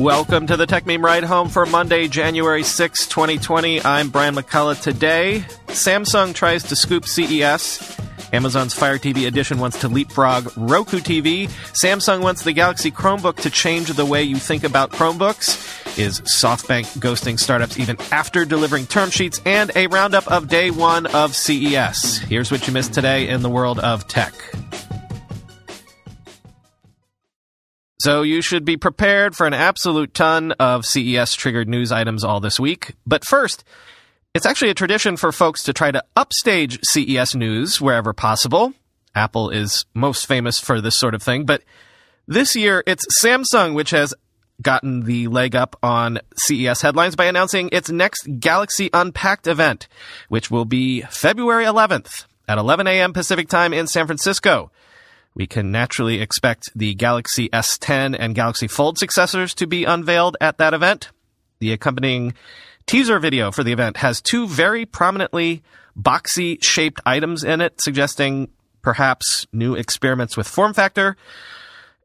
Welcome to the Techmeme Ride Home for Monday, January 6, 2020. I'm Brian McCullough. Today, Samsung tries to scoop CES. Amazon's Fire TV Edition wants to leapfrog Roku TV. Samsung wants the Galaxy Chromebook to change the way you think about Chromebooks. Is SoftBank ghosting startups even after delivering term sheets? And a roundup of day one of CES. Here's what you missed today in the world of tech. So you should be prepared for an absolute ton of CES triggered news items all this week. But first, it's actually a tradition for folks to try to upstage CES news wherever possible. Apple is most famous for this sort of thing, but this year it's Samsung which has gotten the leg up on CES headlines by announcing its next Galaxy Unpacked event, which will be February 11th at 11 a.m. Pacific time in San Francisco. We can naturally expect the Galaxy S10 and Galaxy Fold successors to be unveiled at that event. The accompanying teaser video for the event has two very prominently boxy shaped items in it, suggesting perhaps new experiments with form factor.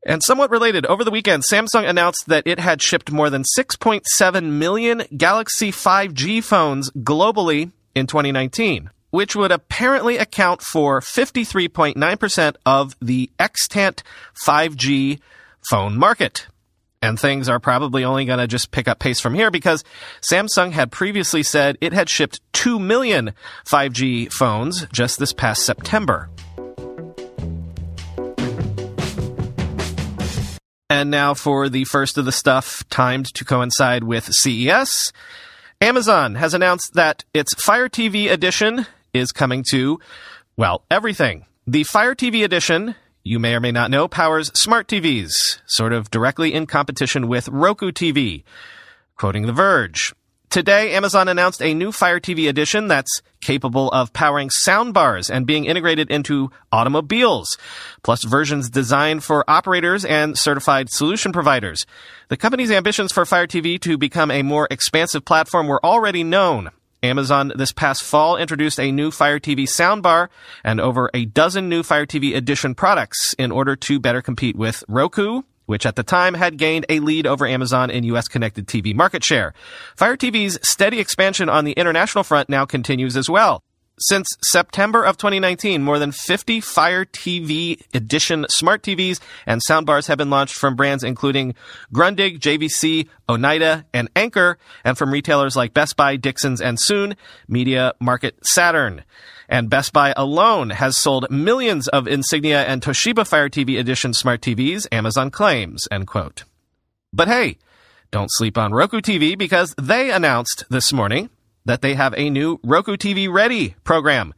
And somewhat related, over the weekend, Samsung announced that it had shipped more than 6.7 million Galaxy 5G phones globally in 2019 which would apparently account for 53.9% of the extant 5G phone market. And things are probably only going to just pick up pace from here because Samsung had previously said it had shipped 2 million 5G phones just this past September. And now for the first of the stuff timed to coincide with CES. Amazon has announced that its Fire TV edition is coming to, well, everything. The Fire TV edition, you may or may not know, powers smart TVs, sort of directly in competition with Roku TV. Quoting The Verge. Today, Amazon announced a new Fire TV edition that's capable of powering soundbars and being integrated into automobiles, plus versions designed for operators and certified solution providers. The company's ambitions for Fire TV to become a more expansive platform were already known. Amazon this past fall introduced a new Fire TV soundbar and over a dozen new Fire TV Edition products in order to better compete with Roku, which at the time had gained a lead over Amazon in US connected TV market share. Fire TV's steady expansion on the international front now continues as well. Since September of 2019, more than 50 Fire TV edition smart TVs and soundbars have been launched from brands including Grundig, JVC, Onida, and Anker, and from retailers like Best Buy, Dixons, and soon Media Market Saturn. And Best Buy alone has sold millions of Insignia and Toshiba Fire TV edition smart TVs, Amazon claims, end quote. But hey, don't sleep on Roku TV because they announced this morning that they have a new Roku TV Ready program,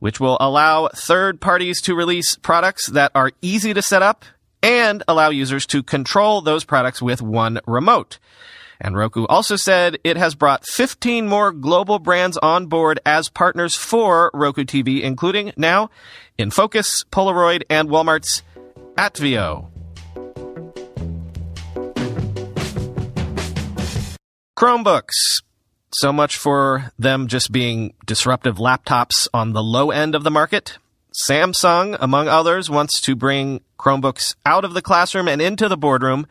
which will allow third parties to release products that are easy to set up and allow users to control those products with one remote. And Roku also said it has brought 15 more global brands on board as partners for Roku TV, including now InFocus, Polaroid, and Walmart's Atvio. Chromebooks. So much for them just being disruptive laptops on the low end of the market. Samsung, among others, wants to bring Chromebooks out of the classroom and into the boardroom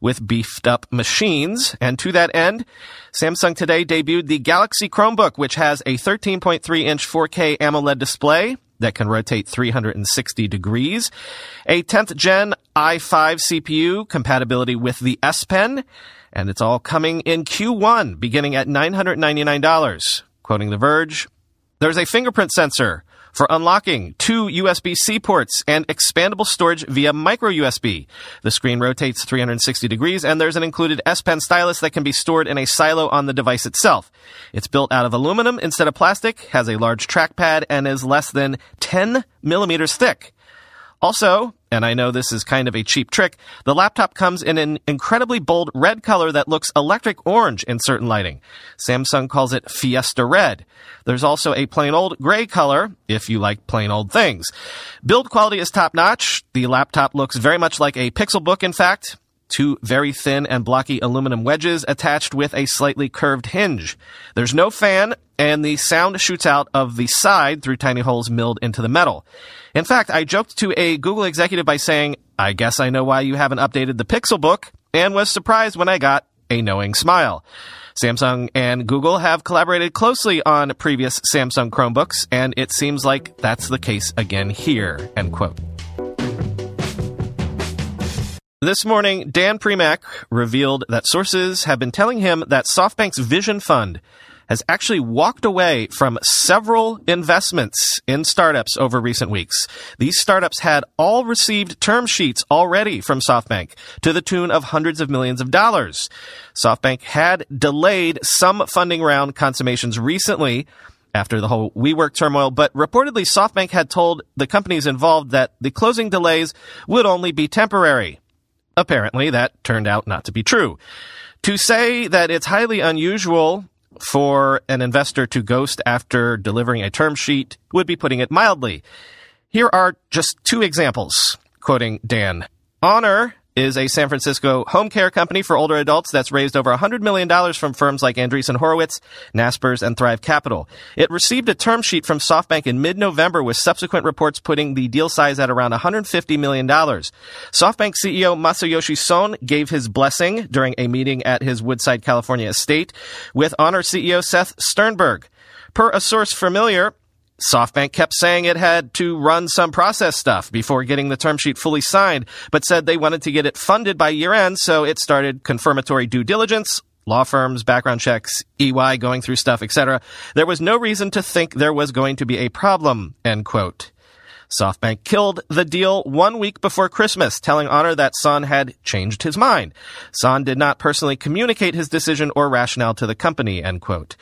with beefed up machines. And to that end, Samsung today debuted the Galaxy Chromebook, which has a 13.3 inch 4K AMOLED display that can rotate 360 degrees, a 10th gen i5 CPU compatibility with the S Pen, and it's all coming in Q1, beginning at $999. Quoting The Verge, there's a fingerprint sensor for unlocking two USB-C ports and expandable storage via micro USB. The screen rotates 360 degrees and there's an included S Pen stylus that can be stored in a silo on the device itself. It's built out of aluminum instead of plastic, has a large trackpad and is less than 10 millimeters thick. Also, and I know this is kind of a cheap trick, the laptop comes in an incredibly bold red color that looks electric orange in certain lighting. Samsung calls it Fiesta Red. There's also a plain old gray color, if you like plain old things. Build quality is top notch. The laptop looks very much like a Pixelbook, in fact two very thin and blocky aluminum wedges attached with a slightly curved hinge. There's no fan, and the sound shoots out of the side through tiny holes milled into the metal. In fact, I joked to a Google executive by saying, I guess I know why you haven't updated the Pixelbook, and was surprised when I got a knowing smile. Samsung and Google have collaborated closely on previous Samsung Chromebooks, and it seems like that's the case again here. End quote. This morning, Dan Primack revealed that sources have been telling him that SoftBank's Vision Fund has actually walked away from several investments in startups over recent weeks. These startups had all received term sheets already from SoftBank to the tune of hundreds of millions of dollars. SoftBank had delayed some funding round consummations recently after the whole WeWork turmoil, but reportedly SoftBank had told the companies involved that the closing delays would only be temporary. Apparently, that turned out not to be true. To say that it's highly unusual for an investor to ghost after delivering a term sheet would be putting it mildly. Here are just two examples, quoting Dan. Honor is a San Francisco home care company for older adults that's raised over $100 million from firms like Andreessen Horowitz, Naspers, and Thrive Capital. It received a term sheet from SoftBank in mid-November with subsequent reports putting the deal size at around $150 million. SoftBank CEO Masayoshi Son gave his blessing during a meeting at his Woodside, California estate with Honor CEO Seth Sternberg. Per a source familiar, SoftBank kept saying it had to run some process stuff before getting the term sheet fully signed, but said they wanted to get it funded by year end, so it started confirmatory due diligence, law firms, background checks, EY going through stuff, etc. There was no reason to think there was going to be a problem, end quote. SoftBank killed the deal one week before Christmas, telling Honor that Son had changed his mind. Son did not personally communicate his decision or rationale to the company, end quote.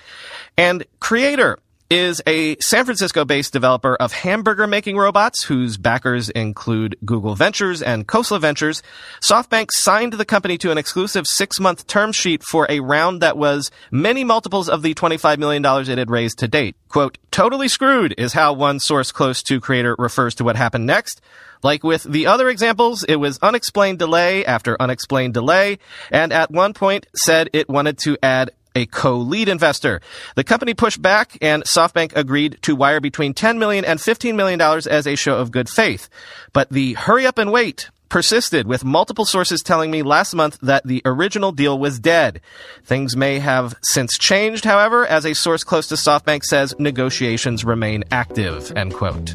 And Creator is a San Francisco based developer of hamburger making robots whose backers include Google Ventures and Khosla Ventures. SoftBank signed the company to an exclusive six month term sheet for a round that was many multiples of the $25 million it had raised to date. Quote, totally screwed is how one source close to creator refers to what happened next. Like with the other examples, it was unexplained delay after unexplained delay, and at one point said it wanted to add a co-lead investor. The company pushed back and SoftBank agreed to wire between 10 million and 15 million dollars as a show of good faith. But the hurry up and wait persisted with multiple sources telling me last month that the original deal was dead. Things may have since changed, however, as a source close to SoftBank says negotiations remain active, end quote.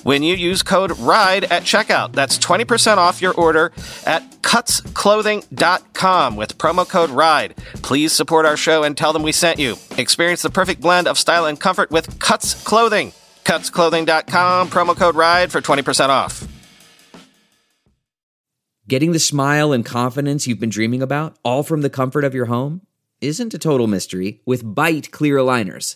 when you use code RIDE at checkout. That's 20% off your order at cutsclothing.com with promo code RIDE. Please support our show and tell them we sent you. Experience the perfect blend of style and comfort with Cuts Clothing. CutsClothing.com, promo code RIDE for 20% off. Getting the smile and confidence you've been dreaming about, all from the comfort of your home, isn't a total mystery with Byte clear aligners.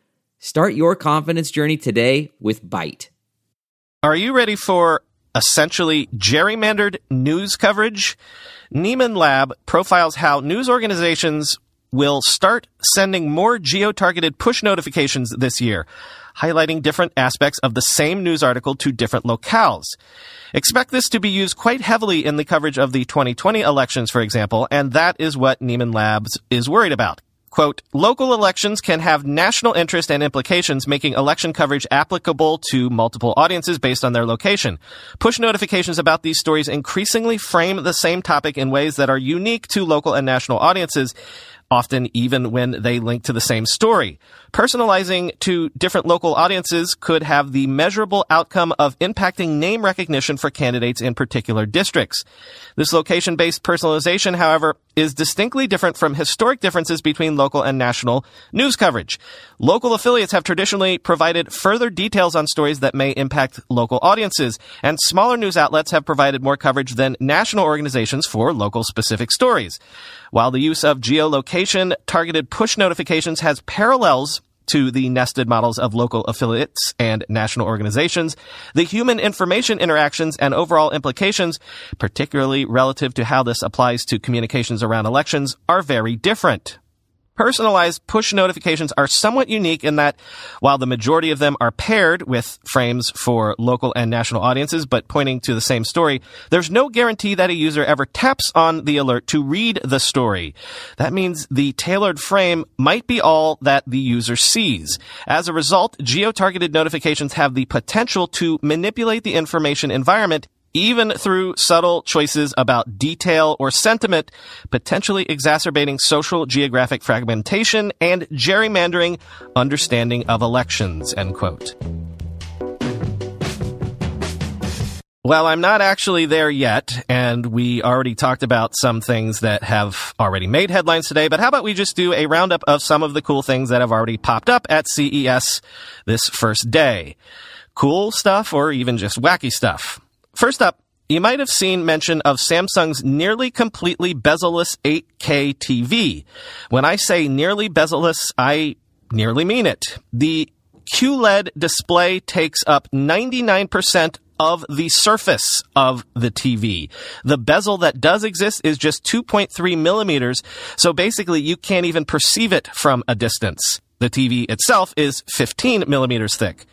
Start your confidence journey today with Byte. Are you ready for essentially gerrymandered news coverage? Nieman Lab profiles how news organizations will start sending more geo-targeted push notifications this year, highlighting different aspects of the same news article to different locales. Expect this to be used quite heavily in the coverage of the 2020 elections, for example, and that is what Nieman Labs is worried about. Quote, local elections can have national interest and implications, making election coverage applicable to multiple audiences based on their location. Push notifications about these stories increasingly frame the same topic in ways that are unique to local and national audiences, often even when they link to the same story. Personalizing to different local audiences could have the measurable outcome of impacting name recognition for candidates in particular districts. This location-based personalization, however, is distinctly different from historic differences between local and national news coverage. Local affiliates have traditionally provided further details on stories that may impact local audiences, and smaller news outlets have provided more coverage than national organizations for local specific stories. While the use of geolocation targeted push notifications has parallels to the nested models of local affiliates and national organizations, the human information interactions and overall implications, particularly relative to how this applies to communications around elections, are very different. Personalized push notifications are somewhat unique in that while the majority of them are paired with frames for local and national audiences, but pointing to the same story, there's no guarantee that a user ever taps on the alert to read the story. That means the tailored frame might be all that the user sees. As a result, geo-targeted notifications have the potential to manipulate the information environment even through subtle choices about detail or sentiment, potentially exacerbating social geographic fragmentation and gerrymandering understanding of elections, end quote. Well, I'm not actually there yet, and we already talked about some things that have already made headlines today, but how about we just do a roundup of some of the cool things that have already popped up at CES this first day? Cool stuff or even just wacky stuff? First up, you might have seen mention of Samsung's nearly completely bezel-less 8K TV. When I say nearly bezel-less, I nearly mean it. The QLED display takes up 99% of the surface of the TV. The bezel that does exist is just 2.3 millimeters, so basically you can't even perceive it from a distance. The TV itself is 15 millimeters thick.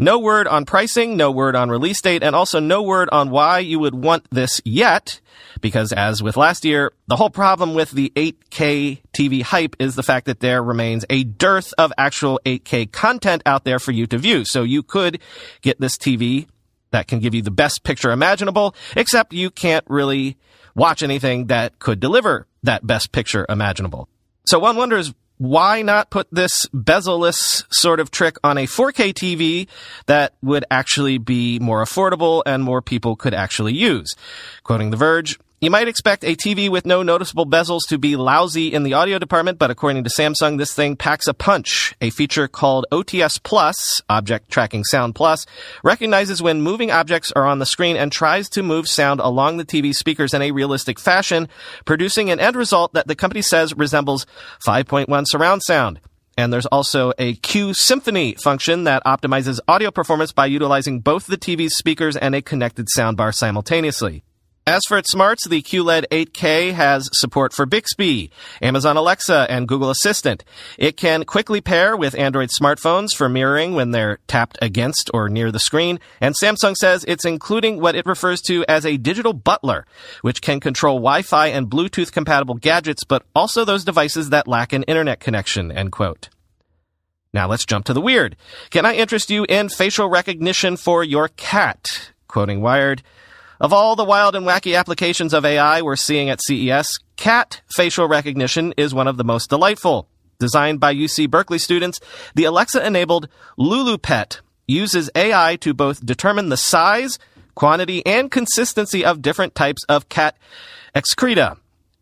No word on pricing, no word on release date, and also no word on why you would want this yet. Because as with last year, the whole problem with the 8K TV hype is the fact that there remains a dearth of actual 8K content out there for you to view. So you could get this TV that can give you the best picture imaginable, except you can't really watch anything that could deliver that best picture imaginable. So one wonders why not put this bezel-less sort of trick on a 4K TV that would actually be more affordable and more people could actually use? Quoting The Verge, you might expect a TV with no noticeable bezels to be lousy in the audio department, but according to Samsung, this thing packs a punch. A feature called OTS Plus, Object Tracking Sound Plus, recognizes when moving objects are on the screen and tries to move sound along the TV speakers in a realistic fashion, producing an end result that the company says resembles 5.1 surround sound. And there's also a Q Symphony function that optimizes audio performance by utilizing both the TV's speakers and a connected soundbar simultaneously. As for its smarts, the QLED 8K has support for Bixby, Amazon Alexa, and Google Assistant. It can quickly pair with Android smartphones for mirroring when they're tapped against or near the screen, and Samsung says it's including what it refers to as a digital butler, which can control Wi-Fi and Bluetooth compatible gadgets, but also those devices that lack an internet connection, end quote. Now let's jump to the weird. Can I interest you in facial recognition for your cat? Quoting Wired. Of all the wild and wacky applications of AI we're seeing at CES, cat facial recognition is one of the most delightful. Designed by UC Berkeley students, the Alexa-enabled Lulu Pet uses AI to both determine the size, quantity, and consistency of different types of cat excreta.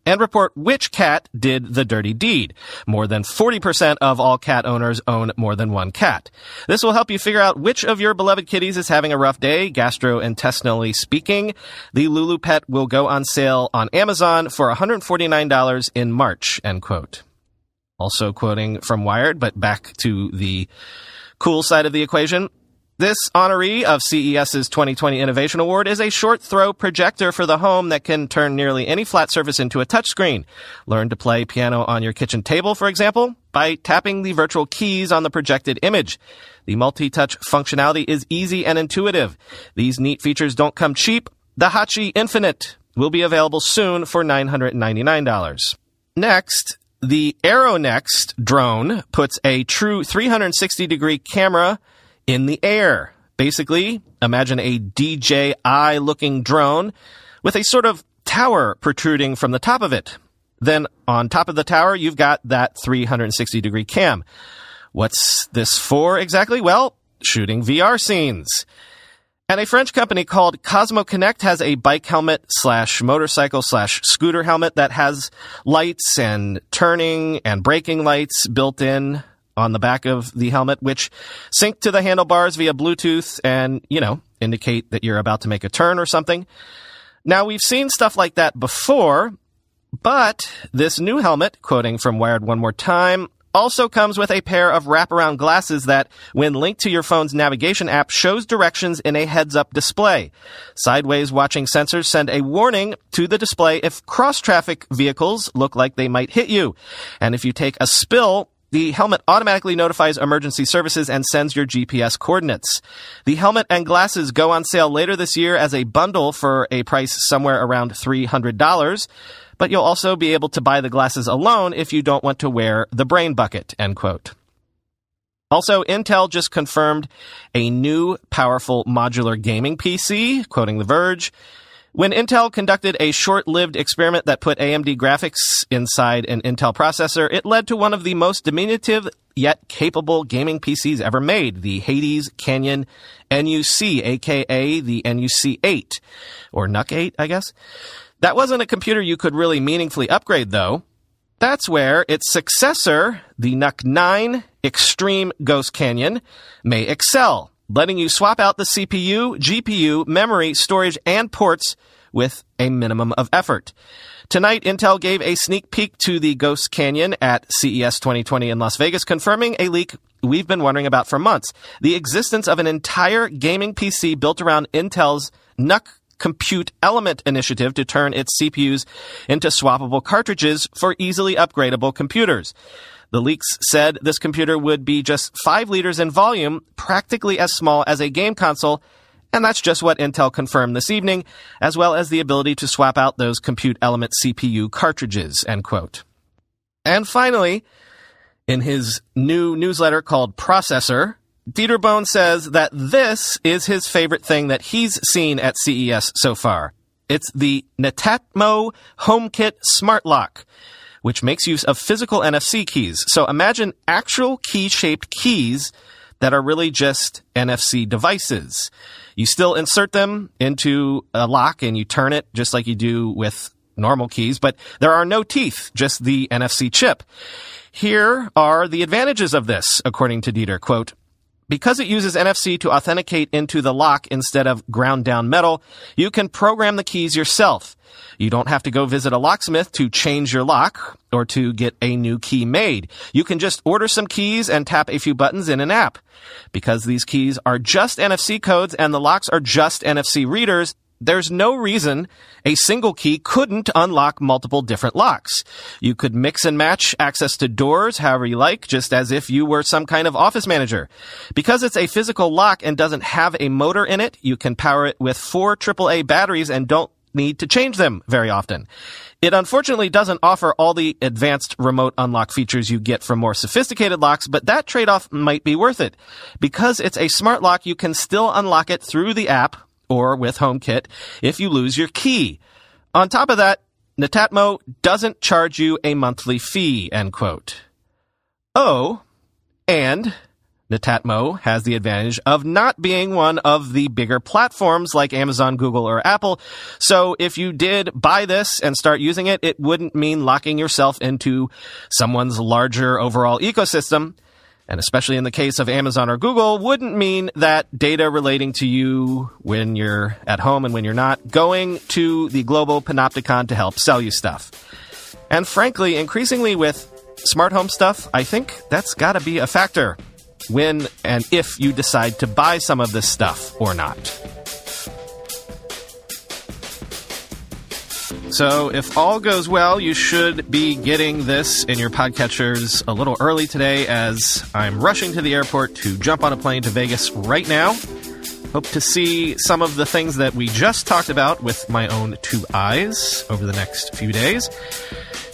And report which cat did the dirty deed. More than 40% of all cat owners own more than one cat. This will help you figure out which of your beloved kitties is having a rough day, gastrointestinally speaking. The Lulu Pet will go on sale on Amazon for $149 in March, end quote. Also quoting from Wired, but back to the cool side of the equation. This honoree of CES's 2020 Innovation Award is a short throw projector for the home that can turn nearly any flat surface into a touchscreen. Learn to play piano on your kitchen table, for example, by tapping the virtual keys on the projected image. The multi-touch functionality is easy and intuitive. These neat features don't come cheap. The Hachi Infinite will be available soon for $999. Next, the AeroNext drone puts a true 360 degree camera in the air. Basically, imagine a DJI looking drone with a sort of tower protruding from the top of it. Then on top of the tower, you've got that 360 degree cam. What's this for exactly? Well, shooting VR scenes. And a French company called Cosmo Connect has a bike helmet slash motorcycle slash scooter helmet that has lights and turning and braking lights built in on the back of the helmet, which sync to the handlebars via Bluetooth and, you know, indicate that you're about to make a turn or something. Now, we've seen stuff like that before, but this new helmet, quoting from Wired one more time, also comes with a pair of wraparound glasses that, when linked to your phone's navigation app, shows directions in a heads-up display. Sideways watching sensors send a warning to the display if cross-traffic vehicles look like they might hit you. And if you take a spill, the helmet automatically notifies emergency services and sends your GPS coordinates. The helmet and glasses go on sale later this year as a bundle for a price somewhere around $300, but you'll also be able to buy the glasses alone if you don't want to wear the brain bucket, end quote. Also, Intel just confirmed a new powerful modular gaming PC, quoting The Verge. When Intel conducted a short-lived experiment that put AMD graphics inside an Intel processor, it led to one of the most diminutive yet capable gaming PCs ever made, the Hades Canyon NUC, aka the NUC 8, or NUC 8, I guess. That wasn't a computer you could really meaningfully upgrade, though. That's where its successor, the NUC 9 Extreme Ghost Canyon, may excel letting you swap out the CPU, GPU, memory, storage, and ports with a minimum of effort. Tonight, Intel gave a sneak peek to the Ghost Canyon at CES 2020 in Las Vegas, confirming a leak we've been wondering about for months. The existence of an entire gaming PC built around Intel's NUC Compute Element initiative to turn its CPUs into swappable cartridges for easily upgradable computers. The leaks said this computer would be just 5 liters in volume, practically as small as a game console, and that's just what Intel confirmed this evening, as well as the ability to swap out those compute element CPU cartridges, end quote. And finally, in his new newsletter called Processor, Dieter Bohn says that this is his favorite thing that he's seen at CES so far. It's the Netatmo HomeKit Smart Lock which makes use of physical NFC keys. So imagine actual key shaped keys that are really just NFC devices. You still insert them into a lock and you turn it just like you do with normal keys, but there are no teeth, just the NFC chip. Here are the advantages of this, according to Dieter. Quote, because it uses NFC to authenticate into the lock instead of ground down metal, you can program the keys yourself. You don't have to go visit a locksmith to change your lock or to get a new key made. You can just order some keys and tap a few buttons in an app. Because these keys are just NFC codes and the locks are just NFC readers, there's no reason a single key couldn't unlock multiple different locks. You could mix and match access to doors however you like, just as if you were some kind of office manager. Because it's a physical lock and doesn't have a motor in it, you can power it with four AAA batteries and don't need to change them very often. It unfortunately doesn't offer all the advanced remote unlock features you get from more sophisticated locks, but that trade-off might be worth it. Because it's a smart lock, you can still unlock it through the app or with HomeKit if you lose your key. On top of that, Netatmo doesn't charge you a monthly fee, end quote. Oh, and Netatmo has the advantage of not being one of the bigger platforms like Amazon, Google, or Apple. So if you did buy this and start using it, it wouldn't mean locking yourself into someone's larger overall ecosystem. And especially in the case of Amazon or Google, wouldn't mean that data relating to you when you're at home and when you're not going to the global panopticon to help sell you stuff. And frankly, increasingly with smart home stuff, I think that's gotta be a factor when and if you decide to buy some of this stuff or not. So, if all goes well, you should be getting this in your podcatchers a little early today as I'm rushing to the airport to jump on a plane to Vegas right now. Hope to see some of the things that we just talked about with my own two eyes over the next few days.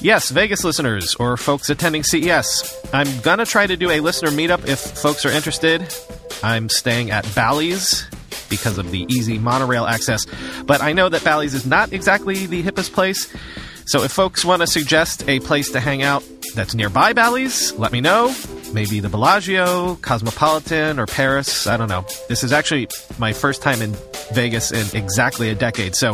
Yes, Vegas listeners or folks attending CES, I'm going to try to do a listener meetup if folks are interested. I'm staying at Bally's because of the easy monorail access, but I know that Bally's is not exactly the hippest place. So if folks want to suggest a place to hang out that's nearby Bally's, let me know. Maybe the Bellagio, Cosmopolitan, or Paris. I don't know. This is actually my first time in Vegas in exactly a decade. So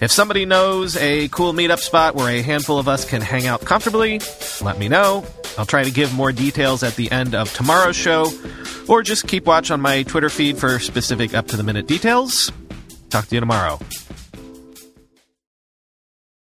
if somebody knows a cool meetup spot where a handful of us can hang out comfortably, let me know. I'll try to give more details at the end of tomorrow's show, or just keep watch on my Twitter feed for specific up to the minute details. Talk to you tomorrow.